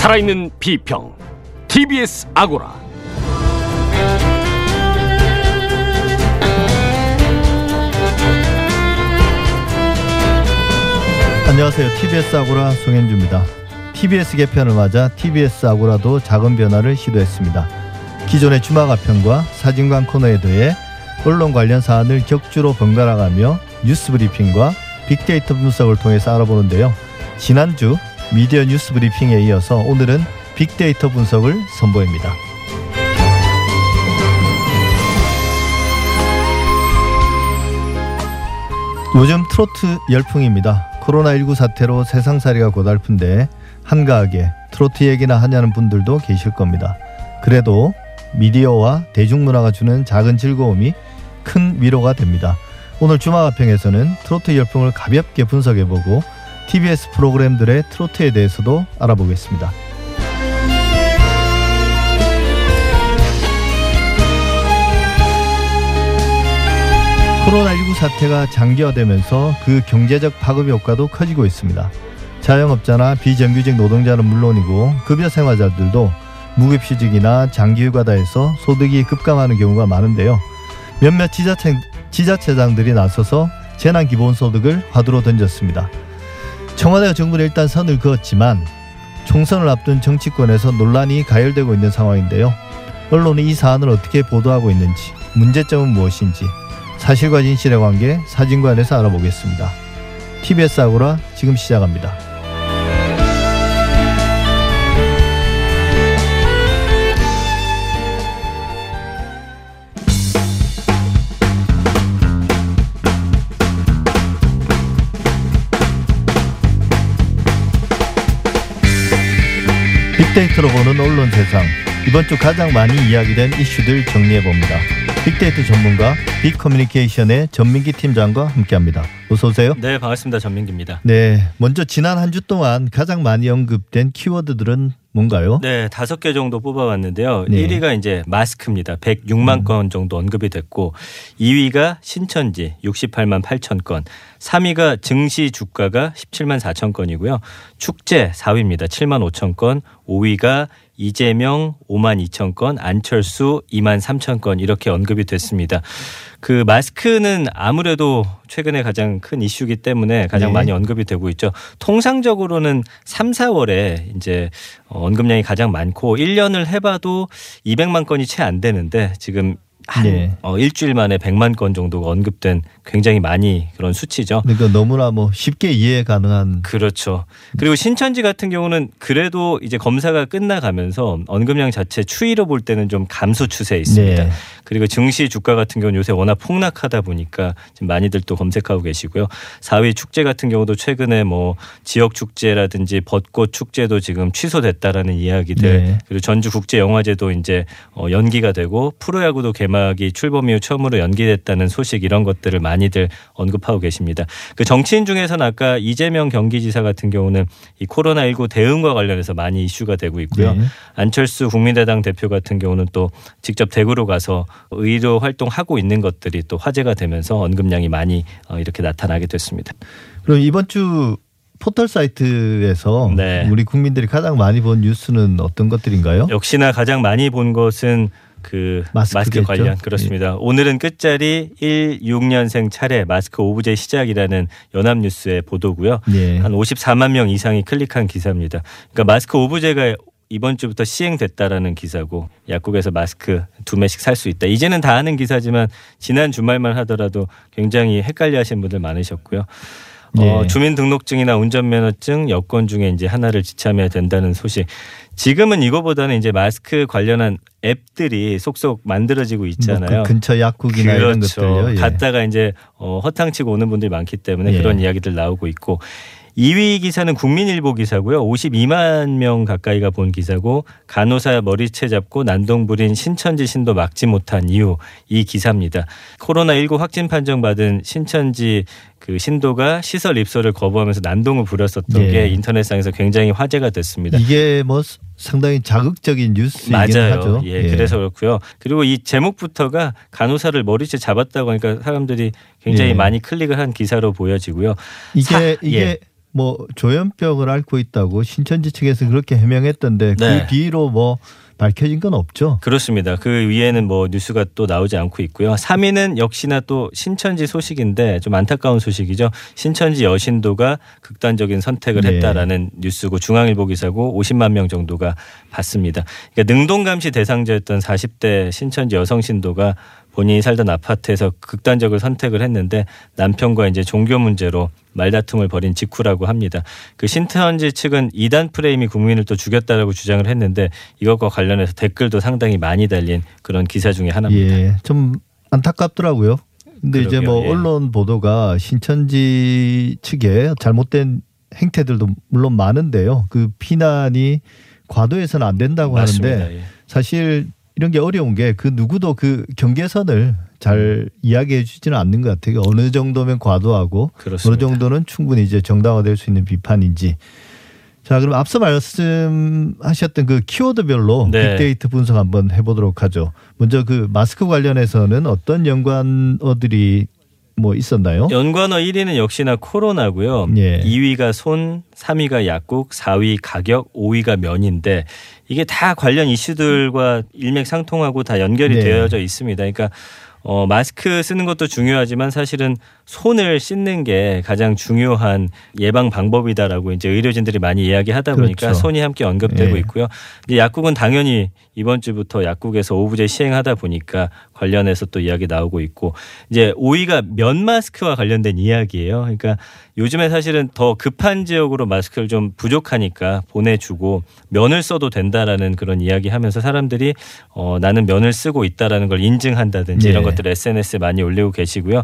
살아있는 비평 TBS 아고라 안녕하세요. TBS 아고라 송현주입니다. TBS 개편을 맞아 TBS 아고라도 작은 변화를 시도했습니다. 기존의 주마가편과 사진관 코너에 더해 언론 관련 사안을 격주로 번갈아가며 뉴스 브리핑과 빅데이터 분석을 통해서 알아보는데요. 지난주 미디어 뉴스 브리핑에 이어서 오늘은 빅데이터 분석을 선보입니다. 요즘 트로트 열풍입니다. 코로나19 사태로 세상살이가 고달픈데 한가하게 트로트 얘기나 하냐는 분들도 계실 겁니다. 그래도 미디어와 대중문화가 주는 작은 즐거움이 큰 위로가 됩니다. 오늘 주마가평에서는 트로트 열풍을 가볍게 분석해보고 TBS 프로그램들의 트로트에 대해서도 알아보겠습니다. 코로나19 사태가 장기화되면서 그 경제적 파급 효과도 커지고 있습니다. 자영업자나 비정규직 노동자는 물론이고 급여 생활자들도 무급휴직이나 장기휴가다해서 소득이 급감하는 경우가 많은데요. 몇몇 지자체, 지자체장들이 나서서 재난기본소득을 화두로 던졌습니다. 청와대가 정부는 일단 선을 그었지만 총선을 앞둔 정치권에서 논란이 가열되고 있는 상황인데요. 언론이 이 사안을 어떻게 보도하고 있는지, 문제점은 무엇인지, 사실과 진실의 관계 사진관에서 알아보겠습니다. TBS 아고라 지금 시작합니다. 빅데이터로 보는 언론 세상. 이번 주 가장 많이 이야기된 이슈들 정리해 봅니다. 빅데이터 전문가 빅커뮤니케이션의 전민기 팀장과 함께합니다. 어서 오세요. 네, 반갑습니다. 전민기입니다. 네, 먼저 지난 한 주 동안 가장 많이 언급된 키워드들은 뭔가요? 네, 다섯 개 정도 뽑아왔는데요. 네. 1위가 이제 마스크입니다. 106만 건 정도 언급이 됐고 2위가 신천지 68만 8천 건, 3위가 증시 주가가 17만 4천 건이고요. 축제 4위입니다. 7만 5천 건, 5위가 이재명 5만 2천 건, 안철수 2만 3천 건 이렇게 언급이 됐습니다. 그 마스크는 아무래도 최근에 가장 큰 이슈기 때문에 가장 네. 많이 언급이 되고 있죠. 통상적으로는 3, 4월에 이제 어, 언급량이 가장 많고 1년을 해봐도 200만 건이 채 안 되는데 지금 한 네. 어, 일주일 만에 100만 건 정도가 언급된 굉장히 많이 그런 수치죠. 그러니까 너무나 뭐 쉽게 이해 가능한 그렇죠. 그리고 신천지 같은 경우는 그래도 이제 검사가 끝나가면서 언급량 자체 추이로 볼 때는 좀 감소 추세에 있습니다. 네. 그리고 증시 주가 같은 경우는 요새 워낙 폭락하다 보니까 지금 많이들 또 검색하고 계시고요. 4위 축제 같은 경우도 최근에 뭐 지역 축제라든지 벚꽃 축제도 지금 취소됐다라는 이야기들 네. 그리고 전주 국제 영화제도 이제 어, 연기가 되고 프로야구도 개막이 출범 이후 처음으로 연기됐다는 소식 이런 것들을 많이들 언급하고 계십니다. 그 정치인 중에서는 아까 이재명 경기지사 같은 경우는 이 코로나19 대응과 관련해서 많이 이슈가 되고 있고요. 네. 안철수 국민의당 대표 같은 경우는 또 직접 대구로 가서 의료 활동하고 있는 것들이 또 화제가 되면서 언급량이 많이 어, 이렇게 나타나게 됐습니다. 그럼 이번 주 포털 사이트에서 네. 우리 국민들이 가장 많이 본 뉴스는 어떤 것들인가요? 역시나 가장 많이 본 것은 그 마스크? 관련 그렇습니다. 오늘은 끝자리 16년생 차례 마스크 오브제 시작이라는 연합뉴스의 보도고요. 네. 한 54만 명 이상이 클릭한 기사입니다. 그러니까 마스크 오브제가 이번 주부터 시행됐다라는 기사고 약국에서 마스크 두 매씩 살 수 있다. 이제는 다 아는 기사지만 지난 주말만 하더라도 굉장히 헷갈려하시는 분들 많으셨고요. 어, 네. 주민등록증이나 운전면허증, 여권 중에 이제 하나를 지참해야 된다는 소식. 지금은 이거보다는 이제 마스크 관련한 앱들이 속속 만들어지고 있잖아요. 뭐 그 근처 약국이나 이런 그렇죠. 것들요. 예. 갔다가 이제 어, 허탕치고 오는 분들이 많기 때문에 예. 그런 이야기들 나오고 있고 2위 기사는 국민일보 기사고요. 52만 명 가까이가 본 기사고 간호사 머리채 잡고 난동 부린 신천지 신도 막지 못한 이유 이 기사입니다. 코로나19 확진 판정 받은 신천지 그 신도가 시설 입소를 거부하면서 난동을 부렸었던 예. 게 인터넷상에서 굉장히 화제가 됐습니다. 이게 뭐 상당히 자극적인 뉴스이긴 맞아요. 하죠. 예, 그래서 그렇고요. 그리고 이 제목부터가 간호사를 머리채 잡았다고 하니까 사람들이 굉장히 예. 많이 클릭을 한 기사로 보여지고요. 이게 사- 이게 예. 뭐 조현병을 앓고 있다고 신천지 측에서 그렇게 해명했던데 네. 그 뒤로 뭐 밝혀진 건 없죠. 그렇습니다. 그 위에는 뭐 뉴스가 또 나오지 않고 있고요. 3위는 역시나 또 신천지 소식인데 좀 안타까운 소식이죠. 신천지 여신도가 극단적인 선택을 네. 했다라는 뉴스고 중앙일보 기사고 50만 명 정도가 봤습니다. 그러니까 능동감시 대상자였던 40대 신천지 여성 신도가 본인이 살던 아파트에서 극단적을 선택을 했는데 남편과 이제 종교 문제로 말다툼을 벌인 직후라고 합니다. 그 신천지 측은 이단 프레임이 국민을 또 죽였다라고 주장을 했는데 이것과 관련해서 댓글도 상당히 많이 달린 그런 기사 중에 하나입니다. 예, 좀 안타깝더라고요. 근데 이제 그러게요. 뭐 예. 언론 보도가 신천지 측의 잘못된 행태들도 물론 많은데요. 그 비난이 과도해서는 안 된다고 맞습니다. 하는데 예. 사실 이런 게 어려운 게 그 누구도 그 경계선을 잘 이야기해 주지는 않는 것 같아요. 어느 정도면 과도하고 그렇습니다. 어느 정도는 충분히 이제 정당화될 수 있는 비판인지. 자, 그럼 앞서 말씀하셨던 그 키워드별로 네. 빅데이터 분석 한번 해보도록 하죠. 먼저 그 마스크 관련해서는 어떤 연관어들이 뭐 있었나요? 연관어 1위는 역시나 코로나고요. 예. 2위가 손, 3위가 약국, 4위 가격, 5위가 면인데 이게 다 관련 이슈들과 일맥상통하고 다 연결이 네. 되어져 있습니다. 그러니까 어, 마스크 쓰는 것도 중요하지만 사실은 손을 씻는 게 가장 중요한 예방 방법이다라고 이제 의료진들이 많이 이야기하다 보니까 그렇죠. 손이 함께 언급되고 예. 있고요. 이제 약국은 당연히 이번 주부터 약국에서 오부제 시행하다 보니까 관련해서 또 이야기 나오고 있고 이제 5위가 면 마스크와 관련된 이야기예요. 그러니까 요즘에 사실은 더 급한 지역으로 마스크를 좀 부족하니까 보내주고 면을 써도 된다라는 그런 이야기하면서 사람들이 어, 나는 면을 쓰고 있다라는 걸 인증한다든지 네. 이런 것들을 SNS에 많이 올리고 계시고요.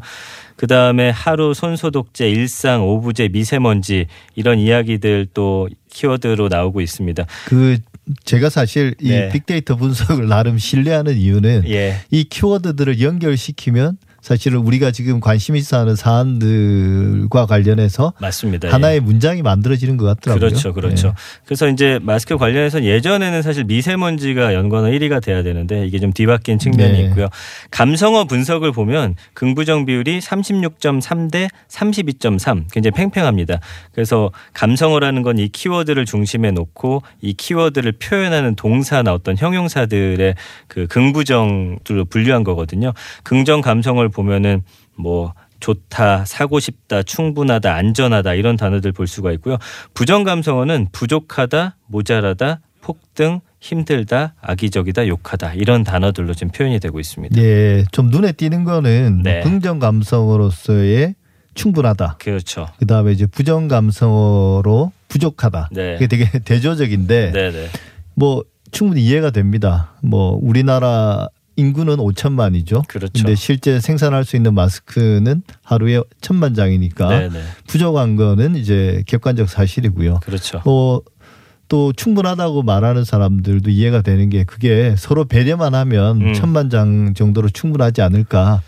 그 다음에 하루 손소독제, 일상, 오부제, 미세먼지 이런 이야기들 또 키워드로 나오고 있습니다. 그 제가 사실 이 네. 빅데이터 분석을 나름 신뢰하는 이유는 예. 이 키워드들을 연결시키면 사실은 우리가 지금 관심 있어 하는 사안들과 관련해서 맞습니다. 예. 하나의 문장이 만들어지는 것 같더라고요. 그렇죠, 그렇죠. 예. 그래서 이제 마스크 관련해서 예전에는 사실 미세먼지가 연관어 1위가 돼야 되는데 이게 좀 뒤바뀐 측면이 네. 있고요. 감성어 분석을 보면 긍부정 비율이 36.3 대 32.3 굉장히 팽팽합니다. 그래서 감성어라는 건 이 키워드를 중심에 놓고 이 키워드를 표현하는 동사나 어떤 형용사들의 그 긍부정들로 분류한 거거든요. 긍정 감성을 보면은 뭐 좋다, 사고 싶다, 충분하다, 안전하다 이런 단어들 볼 수가 있고요. 부정 감성어는 부족하다, 모자라다, 폭등, 힘들다, 악의적이다, 욕하다 이런 단어들로 지금 표현이 되고 있습니다. 예, 좀 눈에 띄는 거는 네. 긍정 감성으로서의 충분하다. 그렇죠. 그 다음에 이제 부정 감성으로 부족하다. 네. 그게 되게 대조적인데 네, 네. 뭐 충분히 이해가 됩니다. 뭐 우리나라 인구는 5천만이죠. 그렇죠. 근데 실제 생산할 수 있는 마스크는 하루에 천만 장이니까 네, 네. 부족한 거는 이제 객관적 사실이고요. 그렇죠. 뭐또 충분하다고 말하는 사람들도 이해가 되는 게 그게 서로 배려만 하면 음. 천만 장 정도로 충분하지 않을까.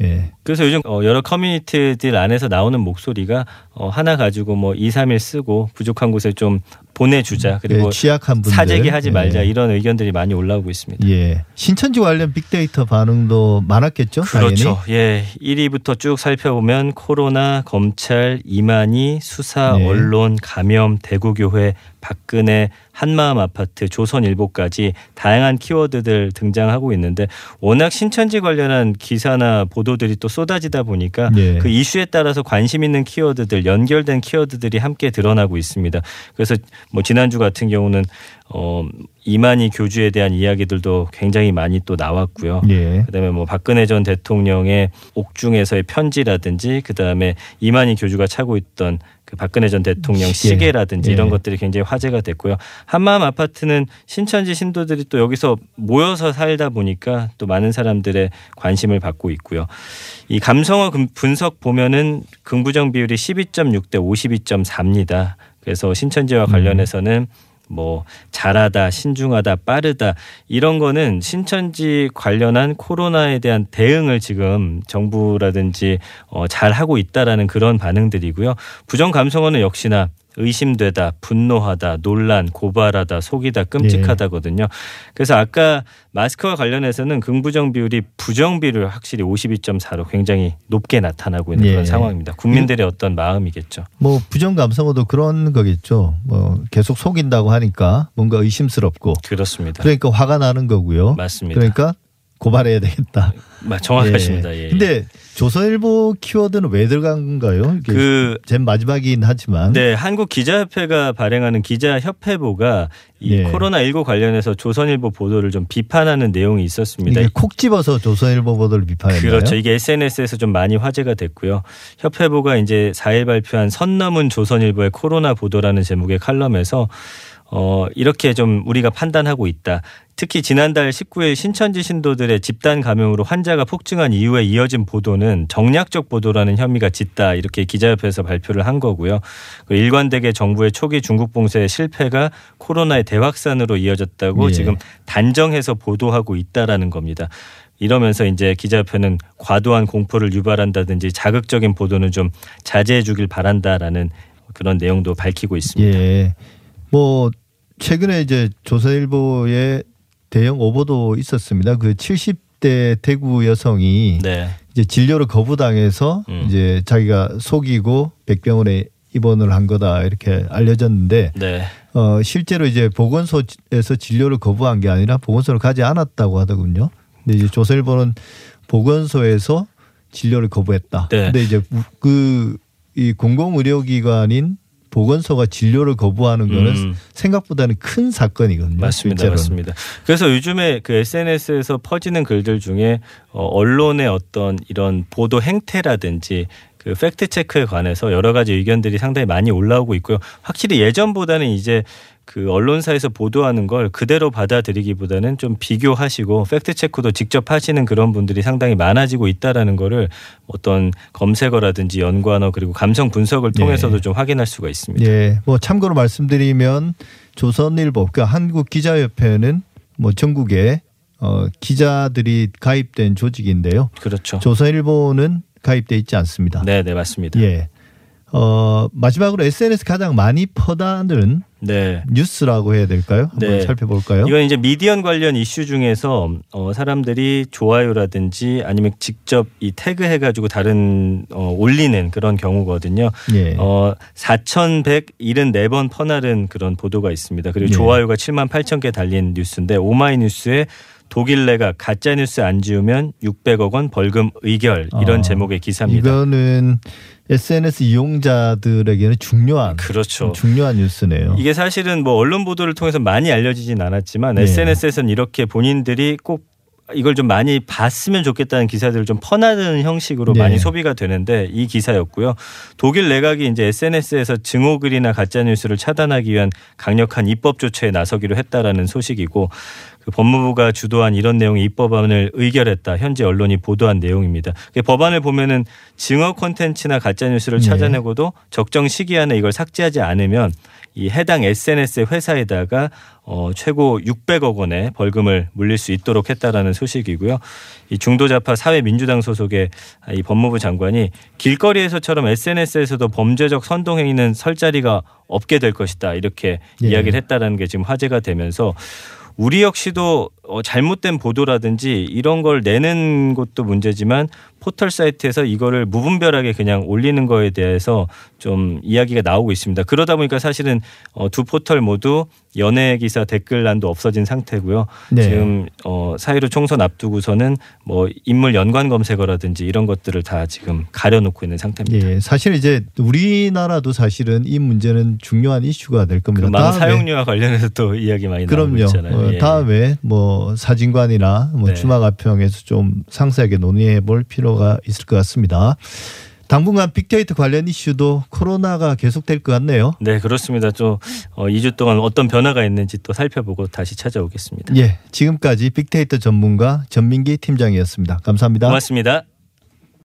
예. 그래서 요즘 어, 여러 커뮤니티들 안에서 나오는 목소리가 어, 하나 가지고 뭐 2, 3일 쓰고 부족한 곳에 좀 보내주자 그리고 예, 취약한 분들 사재기하지 말자 예. 이런 의견들이 많이 올라오고 있습니다. 예. 신천지 관련 빅데이터 반응도 많았겠죠. 그렇죠. 당연히. 예. 1위부터 쭉 살펴보면 코로나, 검찰, 이만희, 수사, 네. 언론, 감염, 대구교회, 박근혜, 한마음 아파트, 조선일보까지 다양한 키워드들 등장하고 있는데 워낙 신천지 관련한 기사나 보도들이 또 쏟아지다 보니까 네. 그 이슈에 따라서 관심 있는 키워드들 연결된 키워드들이 함께 드러나고 있습니다. 그래서 뭐 지난주 같은 경우는 어 이만희 교주에 대한 이야기들도 굉장히 많이 또 나왔고요. 예. 그다음에 뭐 박근혜 전 대통령의 옥중에서의 편지라든지 그다음에 이만희 교주가 차고 있던 그 박근혜 전 대통령 시계. 시계라든지 예. 이런 것들이 굉장히 화제가 됐고요. 한마음 아파트는 신천지 신도들이 또 여기서 모여서 살다 보니까 또 많은 사람들의 관심을 받고 있고요. 이 감성어 금- 분석 보면은 긍부정 비율이 12.6 대 52.4입니다. 그래서 신천지와 관련해서는 뭐 잘하다, 신중하다, 빠르다 이런 거는 신천지 관련한 코로나에 대한 대응을 지금 정부라든지 어, 잘 하고 있다라는 그런 반응들이고요. 부정 감성어는 역시나 의심되다, 분노하다, 논란, 고발하다, 속이다, 끔찍하다거든요. 그래서 아까 마스크와 관련해서는 긍부정 비율이 부정 비율 확실히 52.4로 굉장히 높게 나타나고 있는 예. 그런 상황입니다. 국민들의 어떤 마음이겠죠. 뭐 부정 감성어도 그런 거겠죠. 뭐 계속 속인다고 하니까 뭔가 의심스럽고 그렇습니다. 그러니까 화가 나는 거고요. 맞습니다. 그러니까 고발해야 되겠다. 마- 정확하십니다. 예. 근데 조선일보 키워드는 왜 들어간 가요? 이게 그제 마지막이긴 하지만 네, 한국 기자협회가 발행하는 기자협회보가 이 예. 코로나19 관련해서 조선일보 보도를 좀 비판하는 내용이 있었습니다. 이게 콕 집어서 조선일보 보도를 비판했나요? 그렇죠. 이게 SNS에서 좀 많이 화제가 됐고요. 협회보가 이제 4일 발표한 선 넘은 조선일보의 코로나 보도라는 제목의 칼럼에서 어, 이렇게 좀 우리가 판단하고 있다. 특히 지난달 19일 신천지 신도들의 집단 감염으로 환자가 폭증한 이후에 이어진 보도는 정략적 보도라는 혐의가 짙다. 이렇게 기자협회에서 발표를 한 거고요. 그 일관되게 정부의 초기 중국 봉쇄의 실패가 코로나의 대확산으로 이어졌다고 예. 지금 단정해서 보도하고 있다라는 겁니다. 이러면서 이제 기자협회는 과도한 공포를 유발한다든지 자극적인 보도는 좀 자제해 주길 바란다라는 그런 내용도 밝히고 있습니다. 예. 뭐 최근에 이제 조선일보의 대형 오보도 있었습니다. 그 70대 대구 여성이 네. 이제 진료를 거부당해서 음. 이제 자기가 속이고 백병원에 입원을 한 거다 이렇게 알려졌는데 네. 어 실제로 이제 보건소에서 진료를 거부한 게 아니라 보건소를 가지 않았다고 하더군요. 근데 이제 조선일보는 보건소에서 진료를 거부했다. 네. 근데 이제 그 이 공공의료기관인 보건소가 진료를 거부하는 거는 음. 생각보다는 큰 사건이거든요. 맞습니다. 실제로는. 맞습니다. 그래서 요즘에 그 SNS에서 퍼지는 글들 중에 어, 언론의 어떤 이런 보도 행태라든지 그 팩트 체크에 관해서 여러 가지 의견들이 상당히 많이 올라오고 있고요. 확실히 예전보다는 이제 그 언론사에서 보도하는 걸 그대로 받아들이기보다는 좀 비교하시고 팩트 체크도 직접 하시는 그런 분들이 상당히 많아지고 있다라는 거를 어떤 검색어라든지 연관어 그리고 감성 분석을 통해서도 네. 좀 확인할 수가 있습니다. 예, 뭐 참고로 말씀드리면 조선일보, 그러니까 한국 기자협회는 뭐 전국에 어, 기자들이 가입된 조직인데요. 그렇죠. 조선일보는 가입돼 있지 않습니다. 네, 네, 맞습니다. 예. 어, 마지막으로 SNS 가장 많이 퍼다는 네. 뉴스라고 해야 될까요? 한번 네. 살펴볼까요? 이건 이제 미디언 관련 이슈 중에서 어, 사람들이 좋아요라든지 아니면 직접 이 태그 해가지고 다른 어, 올리는 그런 경우거든요. 예. 어, 4,174번 퍼나른 그런 보도가 있습니다. 그리고 예. 좋아요가 7만 8천 개 달린 뉴스인데 오마이뉴스에 독일 내가 가짜 뉴스 안 지우면 600억 원 벌금 의결 이런 아, 제목의 기사입니다. 이거는 SNS 이용자들에게는 중요한 그렇죠. 중요한 뉴스네요. 이게 사실은 뭐 언론 보도를 통해서 많이 알려지진 않았지만 네. SNS에서는 이렇게 본인들이 꼭 이걸 좀 많이 봤으면 좋겠다는 기사들을 좀 퍼나르는 형식으로 네. 많이 소비가 되는데 이 기사였고요. 독일 내각이 이제 SNS에서 증오글이나 가짜 뉴스를 차단하기 위한 강력한 입법 조처에 나서기로 했다라는 소식이고 그 법무부가 주도한 이런 내용의 입법안을 의결했다. 현재 언론이 보도한 내용입니다. 그 법안을 보면은 증오 콘텐츠나 가짜 뉴스를 네. 찾아내고도 적정 시기 안에 이걸 삭제하지 않으면 이 해당 SNS 회사에다가 어 최고 600억 원의 벌금을 물릴 수 있도록 했다라는 소식이고요. 이 중도자파 사회민주당 소속의 이 법무부 장관이 길거리에서처럼 SNS에서도 범죄적 선동 행위는 설 자리가 없게 될 것이다 이렇게 예. 이야기를 했다라는 게 지금 화제가 되면서 우리 역시도 어, 잘못된 보도라든지 이런 걸 내는 것도 문제지만 포털 사이트에서 이거를 무분별하게 그냥 올리는 거에 대해서 좀 이야기가 나오고 있습니다. 그러다 보니까 사실은 어, 두 포털 모두 연예 기사 댓글란도 없어진 상태고요. 네. 지금 어, 사이로 총선 앞두고서는 뭐 인물 연관 검색어라든지 이런 것들을 다 지금 가려놓고 있는 상태입니다. 예, 사실 이제 우리나라도 사실은 이 문제는 중요한 이슈가 될 겁니다. 그 다음에- 사용료와 관련해서 또 이야기 많이 나오고 그럼요. 있잖아요. 어, 예. 다음에 뭐 사진관이나 뭐 네. 주막가평에서 좀 상세하게 논의해 볼 필요가 있을 것 같습니다. 당분간 빅데이터 관련 이슈도 코로나가 계속될 것 같네요. 네, 그렇습니다. 또 어, 2주 동안 어떤 변화가 있는지 또 살펴보고 다시 찾아오겠습니다. 예, 지금까지 빅데이터 전문가 전민기 팀장이었습니다. 감사합니다. 고맙습니다.